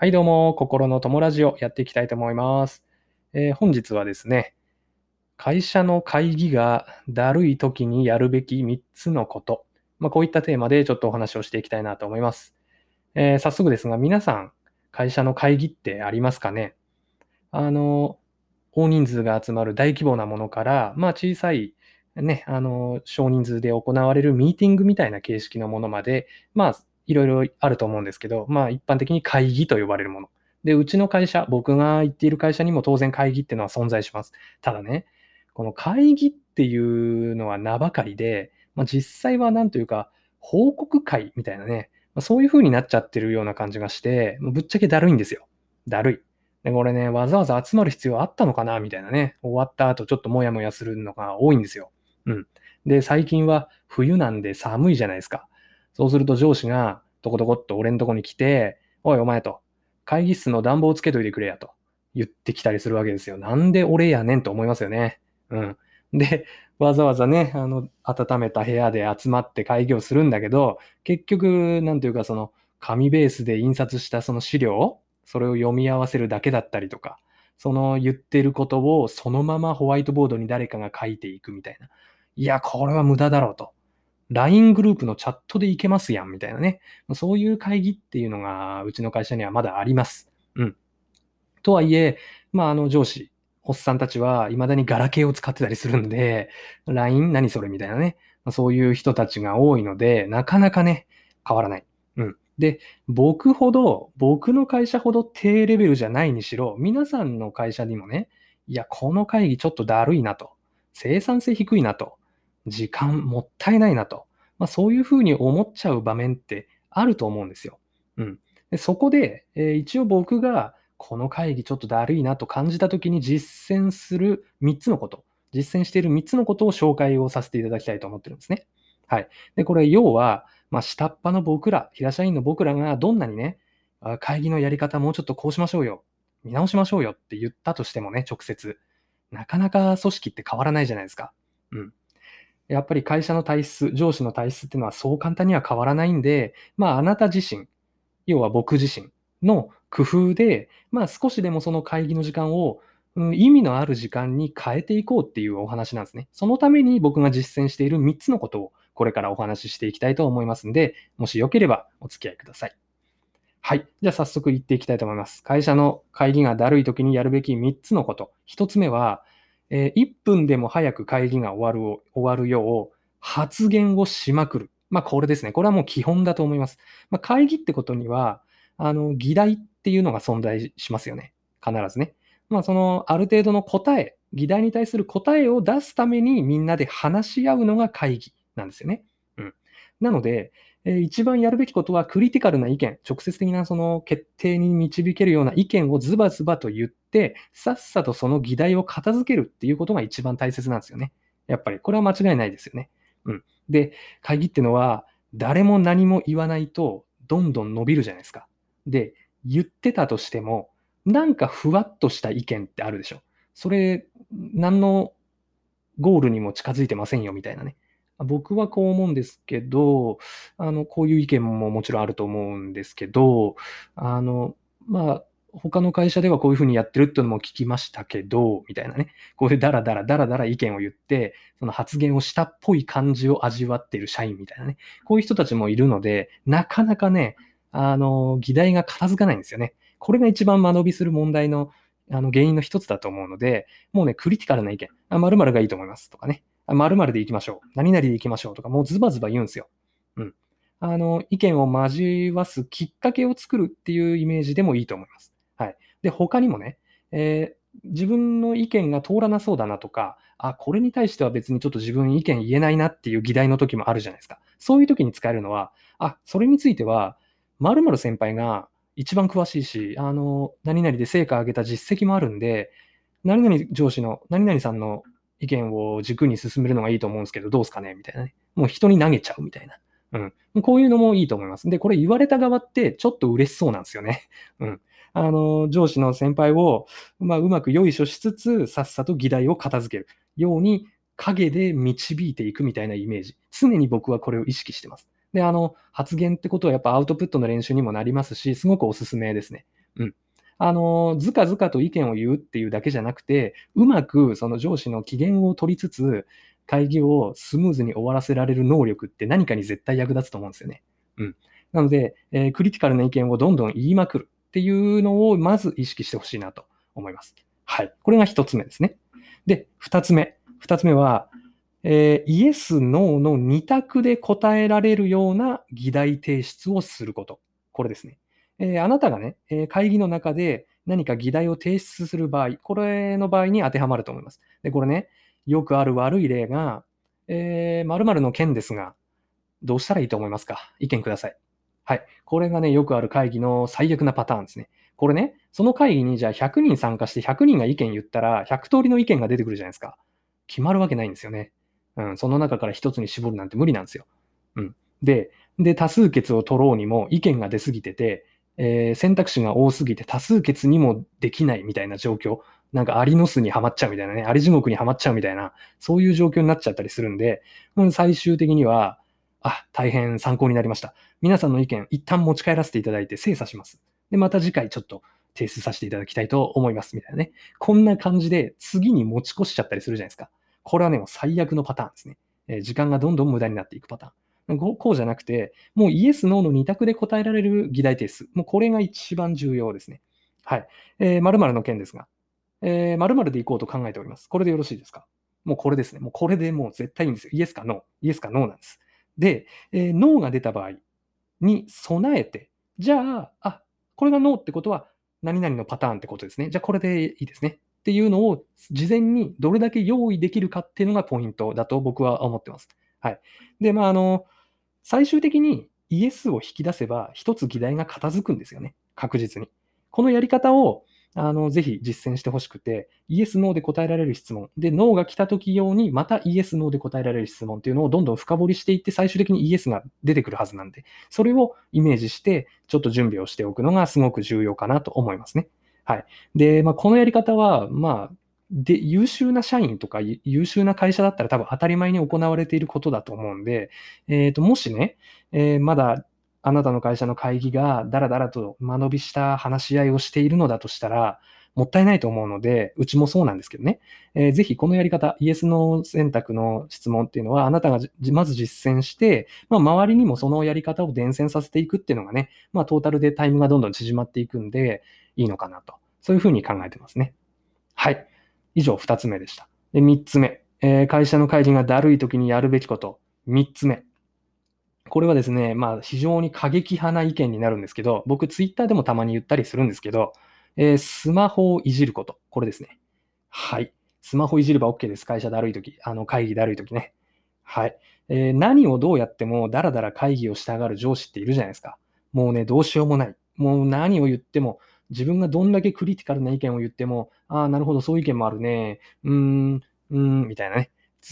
はい、どうも、心の友ラジオやっていきたいと思います。えー本日はですね、会社の会議がだるい時にやるべき3つのこと、まあ、こういったテーマでちょっとお話をしていきたいなと思います。えー早速ですが、皆さん、会社の会議ってありますかね？あの、大人数が集まる大規模なものから、まあ、小さい、ね、あの、少人数で行われるミーティングみたいな形式のものまで、まあ、いろいろあると思うんですけど、まあ一般的に会議と呼ばれるもの。で、うちの会社、僕が行っている会社にも当然会議っていうのは存在します。ただね、この会議っていうのは名ばかりで、まあ、実際はなんというか、報告会みたいなね、まあ、そういう風になっちゃってるような感じがして、ぶっちゃけだるいんですよ。だるい。で、これね、わざわざ集まる必要あったのかな？みたいなね、終わった後ちょっともやもやするのが多いんですよ。うん。で、最近は冬なんで寒いじゃないですか。そうすると上司が、とことこっと俺のとこに来て、おいお前と、会議室の暖房つけといてくれやと言ってきたりするわけですよ。なんで俺やねんと思いますよね。うん。で、わざわざね、あの、温めた部屋で集まって会議をするんだけど、結局、なんていうかその、紙ベースで印刷したその資料、それを読み合わせるだけだったりとか、その言ってることをそのままホワイトボードに誰かが書いていくみたいな。いや、これは無駄だろうと。LINE グループのチャットでいけますやん、みたいなね。そういう会議っていうのが、うちの会社にはまだあります。うん。とはいえ、まあ、あの、上司、おっさんたちは未だにガラケーを使ってたりするんで、LINE 何それみたいなね。そういう人たちが多いので、なかなかね、変わらない。うん。で、僕ほど、僕の会社ほど低レベルじゃないにしろ、皆さんの会社にもね、いや、この会議ちょっとだるいなと。生産性低いなと。時間もったいないなと。まあ、そういうふうに思っちゃう場面ってあると思うんですよ。うん。でそこで、えー一応僕がこの会議ちょっとだるいなと感じたときに実践する3つのこと、実践している3つのことを紹介をさせていただきたいと思ってるんですね。はい。で、これ要は、まあ、下っ端の僕ら、平社員の僕らがどんなにね、会議のやり方もうちょっとこうしましょうよ、見直しましょうよって言ったとしてもね、直接、なかなか組織って変わらないじゃないですか。うん。やっぱり会社の体質、上司の体質っていうのはそう簡単には変わらないんで、まああなた自身、要は僕自身の工夫で、まあ少しでもその会議の時間を、うん意味のある時間に変えていこうっていうお話なんですね。そのために僕が実践している3つのことをこれからお話ししていきたいと思いますんで、もしよければお付き合いください。はい。じゃあ早速言っていきたいと思います。会社の会議がだるい時にやるべき3つのこと。1つ目は、えー1分でも早く会議が終わる終わるよう発言をしまくる。まあこれですね。これはもう基本だと思います。まあ、会議ってことには、あの、議題っていうのが存在しますよね。必ずね。まあそのある程度の答え、議題に対する答えを出すためにみんなで話し合うのが会議なんですよね。うん。なので、えー一番やるべきことはクリティカルな意見、直接的なその決定に導けるような意見をズバズバと言って、さっさとその議題を片付けるっていうことが一番大切なんですよね。やっぱり、これは間違いないですよね。うん。で、会議ってのは、誰も何も言わないと、どんどん伸びるじゃないですか。で、言ってたとしても、なんかふわっとした意見ってあるでしょ。それ、何のゴールにも近づいてませんよ、みたいなね。僕はこう思うんですけど、あの、こういう意見ももちろんあると思うんですけど、あの、まあ、他の会社ではこういうふうにやってるっていうのも聞きましたけど、みたいなね。こういうダラダラダラダラ意見を言って、その発言をしたっぽい感じを味わってる社員みたいなね。こういう人たちもいるので、なかなかね、あの、議題が片付かないんですよね。これが一番間延びする問題のあの原因の一つだと思うので、もうね、クリティカルな意見、あ〇〇がいいと思いますとかね、〇〇でいきましょう、何々でいきましょうとか、もうズバズバ言うんですよ。うん。あの、意見を交わすきっかけを作るっていうイメージでもいいと思います。はい。で、他にもね、えー自分の意見が通らなそうだなとか、あ、これに対しては別にちょっと自分意見言えないなっていう議題の時もあるじゃないですか。そういう時に使えるのは、あ、それについては、〇〇先輩が一番詳しいし、あの、何々で成果を上げた実績もあるんで、何々上司の、何々さんの意見を軸に進めるのがいいと思うんですけど、どうすかね？みたいなね。もう人に投げちゃうみたいな。うん。こういうのもいいと思います。で、これ言われた側ってちょっと嬉しそうなんですよね。うん。あの、上司の先輩を、まあ、うまくよいしょしつつ、さっさと議題を片付けるように、影で導いていくみたいなイメージ。常に僕はこれを意識してます。で、あの、発言ってことはやっぱアウトプットの練習にもなりますし、すごくおすすめですね。うん。あの、ずかずかと意見を言うっていうだけじゃなくて、うまくその上司の機嫌を取りつつ、会議をスムーズに終わらせられる能力って何かに絶対役立つと思うんですよね。うん。なので、えー、クリティカルな意見をどんどん言いまくるっていうのをまず意識してほしいなと思います。はい。これが一つ目ですね。で、二つ目。二つ目は、えー、イエス、ノーの二択で答えられるような議題提出をすること。これですね。え、あなたがね、え、会議の中で何か議題を提出する場合、これの場合に当てはまると思います。で、これね、よくある悪い例が、えー、〇〇の件ですが、どうしたらいいと思いますか？意見ください。はい。これがね、よくある会議の最悪なパターンですね。これね、その会議にじゃあ100人参加して100人が意見言ったら100通りの意見が出てくるじゃないですか。決まるわけないんですよね。うん、その中から一つに絞るなんて無理なんですよ。うん。で、で、多数決を取ろうにも意見が出すぎてて、えー、選択肢が多すぎて多数決にもできないみたいな状況。なんかアリの巣にはまっちゃうみたいなね、アリ地獄にはまっちゃうみたいな、そういう状況になっちゃったりするんで、もう最終的には、あ、大変参考になりました。皆さんの意見、一旦持ち帰らせていただいて精査します。で、また次回ちょっと提出させていただきたいと思います。みたいなね。こんな感じで次に持ち越しちゃったりするじゃないですか。これはね、もう最悪のパターンですね。えー、時間がどんどん無駄になっていくパターン。こうじゃなくて、もうイエス、ノーの2択で答えられる議題定数。もうこれが一番重要ですね。はい。えー、〇〇の件ですが、えー、〇〇でいこうと考えております。これでよろしいですか？もうこれですね。もうこれでもう絶対いいんですよ。イエスかノー。イエスかノーなんです。で、えー、ノーが出た場合に備えて、じゃあ、あ、これがノーってことは、何々のパターンってことですね。じゃあこれでいいですね。っていうのを事前にどれだけ用意できるかっていうのがポイントだと僕は思ってます。はい。で、まあ、あの、最終的にイエスを引き出せば、一つ議題が片付くんですよね。確実に。このやり方を、あの、ぜひ実践してほしくて、イエス、ノーで答えられる質問。で、ノーが来た時用に、またイエス、ノーで答えられる質問っていうのをどんどん深掘りしていって、最終的にイエスが出てくるはずなんで、それをイメージして、ちょっと準備をしておくのがすごく重要かなと思いますね。はい。で、まあ、このやり方は、まあ、で、優秀な社員とか優秀な会社だったら多分当たり前に行われていることだと思うんで、えっ、ー、と、もしね、えー、まだあなたの会社の会議がだらだらと間延びした話し合いをしているのだとしたら、もったいないと思うので、うちもそうなんですけどね、えー、ぜひこのやり方、イエスの選択の質問っていうのは、あなたがまず実践して、まあ、周りにもそのやり方を伝染させていくっていうのがね、まあ、トータルでタイムがどんどん縮まっていくんで、いいのかなと。そういうふうに考えてますね。はい。以上2つ目でした。で、3つ目。えー、会社の会議がだるい時にやるべきこと。3つ目。これはですね、まあ非常に過激派な意見になるんですけど、僕ツイッターでもたまに言ったりするんですけど、えー、スマホをいじること。これですね。はい。スマホいじれば OK です。会社だるい時。あの会議だるい時ね。はい。えー、何をどうやってもだらだら会議をしたがる上司っているじゃないですか。もうね、どうしようもない。もう何を言っても、自分がどんだけクリティカルな意見を言っても、ああ、なるほど、そういう意見もあるね。うーん、うーん、みたいなね。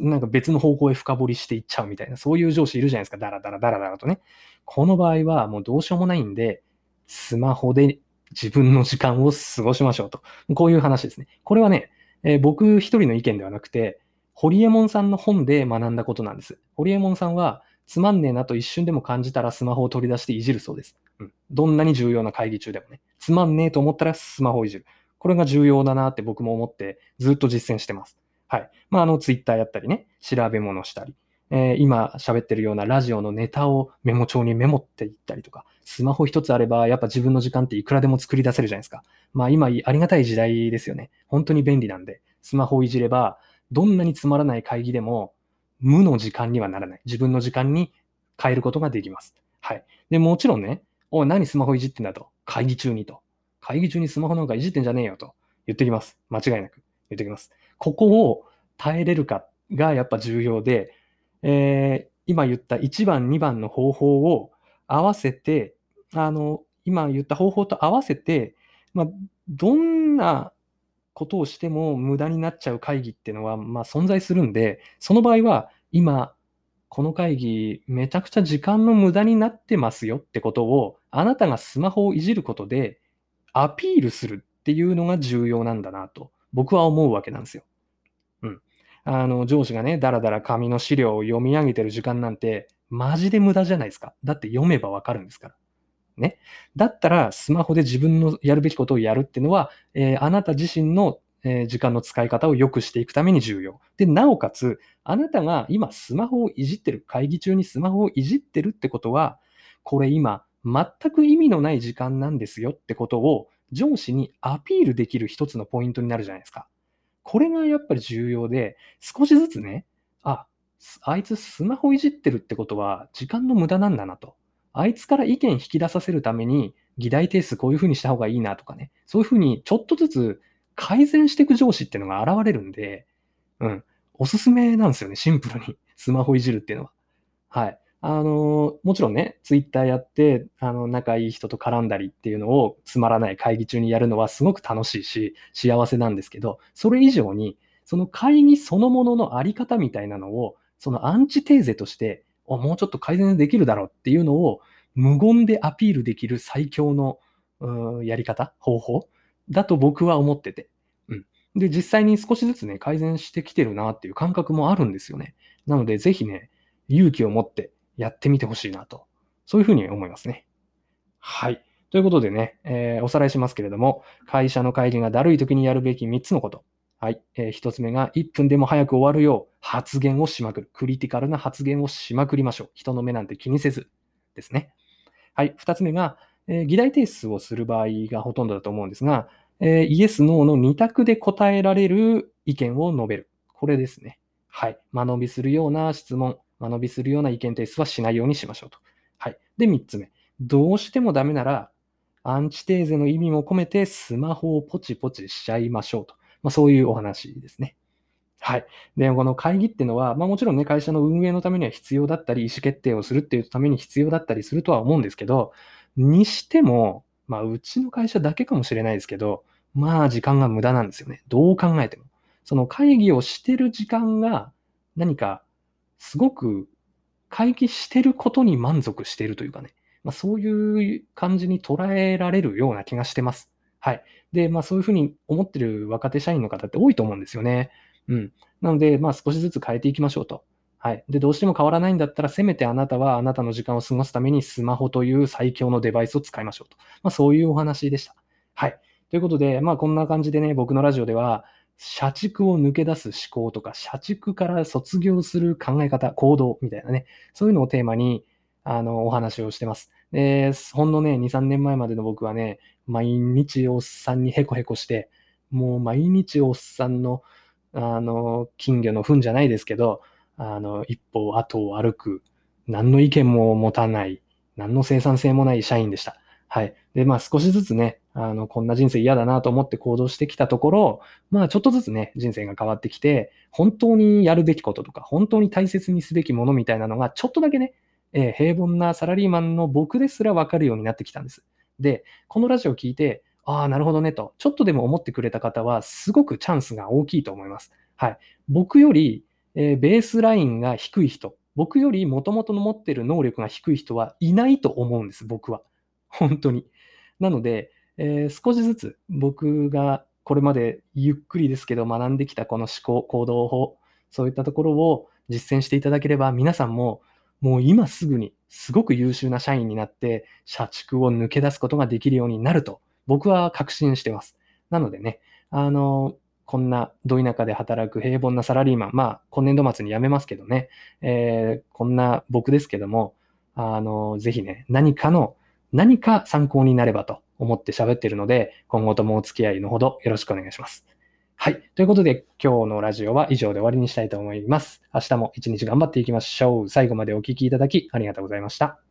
なんか別の方向へ深掘りしていっちゃうみたいな、そういう上司いるじゃないですか。だらだらだらだらとね。この場合はもうどうしようもないんで、スマホで自分の時間を過ごしましょうと。こういう話ですね。これはね、えー、僕一人の意見ではなくて、ホリエモンさんの本で学んだことなんです。ホリエモンさんは、つまんねえなと一瞬でも感じたらスマホを取り出していじるそうです。うん。どんなに重要な会議中でもね。つまんねえと思ったらスマホをいじる。これが重要だなって僕も思ってずっと実践してます。はい。まあ、あの、ツイッターやったりね、調べ物したり、えー、今喋ってるようなラジオのネタをメモ帳にメモっていったりとか、スマホ一つあれば、やっぱ自分の時間っていくらでも作り出せるじゃないですか。まあ今、ありがたい時代ですよね。本当に便利なんで、スマホをいじれば、どんなにつまらない会議でも、無の時間にはならない。自分の時間に変えることができます。はい。で、もちろんね、おい、何スマホいじってんだと。会議中にと。会議中にスマホなんかいじってんじゃねえよと言ってきます。間違いなく言ってきます。ここを耐えれるかがやっぱ重要で、えー、今言った1番、2番の方法を合わせて、あの、今言った方法と合わせて、まあ、どんなことをしても無駄になっちゃう会議っていうのは、まあ、存在するんで、その場合は、今、この会議、めちゃくちゃ時間の無駄になってますよってことを、あなたがスマホをいじることで、アピールするっていうのが重要なんだなと、僕は思うわけなんですよ。うん。あの、上司がね、だらだら紙の資料を読み上げてる時間なんて、マジで無駄じゃないですか。だって読めばわかるんですから。ね。だったら、スマホで自分のやるべきことをやるっていうのは、えー、あなた自身のえ時間の使い方を良くしていくために重要。で、なおかつ、あなたが今スマホをいじってる、会議中にスマホをいじってるってことは、これ今、全く意味のない時間なんですよってことを上司にアピールできる一つのポイントになるじゃないですか。これがやっぱり重要で、少しずつね、あ、あいつスマホいじってるってことは時間の無駄なんだなと。あいつから意見引き出させるために議題定数こういうふうにした方がいいなとかね。そういうふうにちょっとずつ改善していく上司っていうのが現れるんで、うん。おすすめなんですよね、シンプルに。スマホいじるっていうのは。はい。あの、もちろんね、ツイッターやって、あの、仲いい人と絡んだりっていうのをつまらない会議中にやるのはすごく楽しいし、幸せなんですけど、それ以上に、その会議そのもののあり方みたいなのを、そのアンチテーゼとして、もうちょっと改善できるだろうっていうのを、無言でアピールできる最強の、やり方、方法？だと僕は思ってて。うん。で、実際に少しずつね、改善してきてるなっていう感覚もあるんですよね。なので、ぜひね、勇気を持ってやってみてほしいなと。そういうふうに思いますね。はい。ということでね、えー、おさらいしますけれども、会社の会議がだるい時にやるべき3つのこと。はい。えー、1つ目が、1分でも早く終わるよう発言をしまくる。クリティカルな発言をしまくりましょう。人の目なんて気にせずですね。はい。2つ目が、えー、議題提出をする場合がほとんどだと思うんですが、えー、イエス、ノーの2択で答えられる意見を述べる。これですね。はい。間延びするような質問、間延びするような意見提出はしないようにしましょうと。はい。で、3つ目。どうしてもダメなら、アンチテーゼの意味も込めてスマホをポチポチしちゃいましょうと。まあ、そういうお話ですね。はい。で、この会議っていうのは、まあもちろんね、会社の運営のためには必要だったり、意思決定をするっていうために必要だったりするとは思うんですけど、にしても、まあうちの会社だけかもしれないですけど、まあ時間が無駄なんですよね。どう考えても。その会議をしてる時間が何かすごく会議してることに満足してるというかね、まあ、そういう感じに捉えられるような気がしてます。はい。で、まあそういうふうに思ってる若手社員の方って多いと思うんですよね。うん。なので、まあ少しずつ変えていきましょうと。はい。で、どうしても変わらないんだったら、せめてあなたはあなたの時間を過ごすためにスマホという最強のデバイスを使いましょうと。まあそういうお話でした。はい。ということで、まあこんな感じでね、僕のラジオでは、社畜を抜け出す思考とか、社畜から卒業する考え方、行動みたいなね、そういうのをテーマに、あの、お話をしてます。で、ほんのね、2、3年前までの僕はね、毎日おっさんにヘコヘコして、もう毎日おっさんの、あの、金魚の糞じゃないですけど、あの、一歩後を歩く、何の意見も持たない、何の生産性もない社員でした。はい。で、まあ少しずつね、あの、こんな人生嫌だなと思って行動してきたところ、まあちょっとずつね、人生が変わってきて、本当にやるべきこととか、本当に大切にすべきものみたいなのが、ちょっとだけね、えー、平凡なサラリーマンの僕ですらわかるようになってきたんです。で、このラジオを聞いて、ああ、なるほどねと、ちょっとでも思ってくれた方は、すごくチャンスが大きいと思います。はい。僕より、えー、ベースラインが低い人、僕より元々の持ってる能力が低い人はいないと思うんです、僕は。本当に。なので、えー、少しずつ僕がこれまでゆっくりですけど学んできたこの思考、行動法、そういったところを実践していただければ皆さんももう今すぐにすごく優秀な社員になって社畜を抜け出すことができるようになると僕は確信してます。なのでね、あの、こんなど田舎で働く平凡なサラリーマン、まあ今年度末に辞めますけどね、えー、こんな僕ですけども、あの、ぜひね、何かの何か参考になればと思って喋ってるので、今後ともお付き合いのほどよろしくお願いします。はい。ということで、今日のラジオは以上で終わりにしたいと思います。明日も一日頑張っていきましょう。最後までお聴きいただきありがとうございました。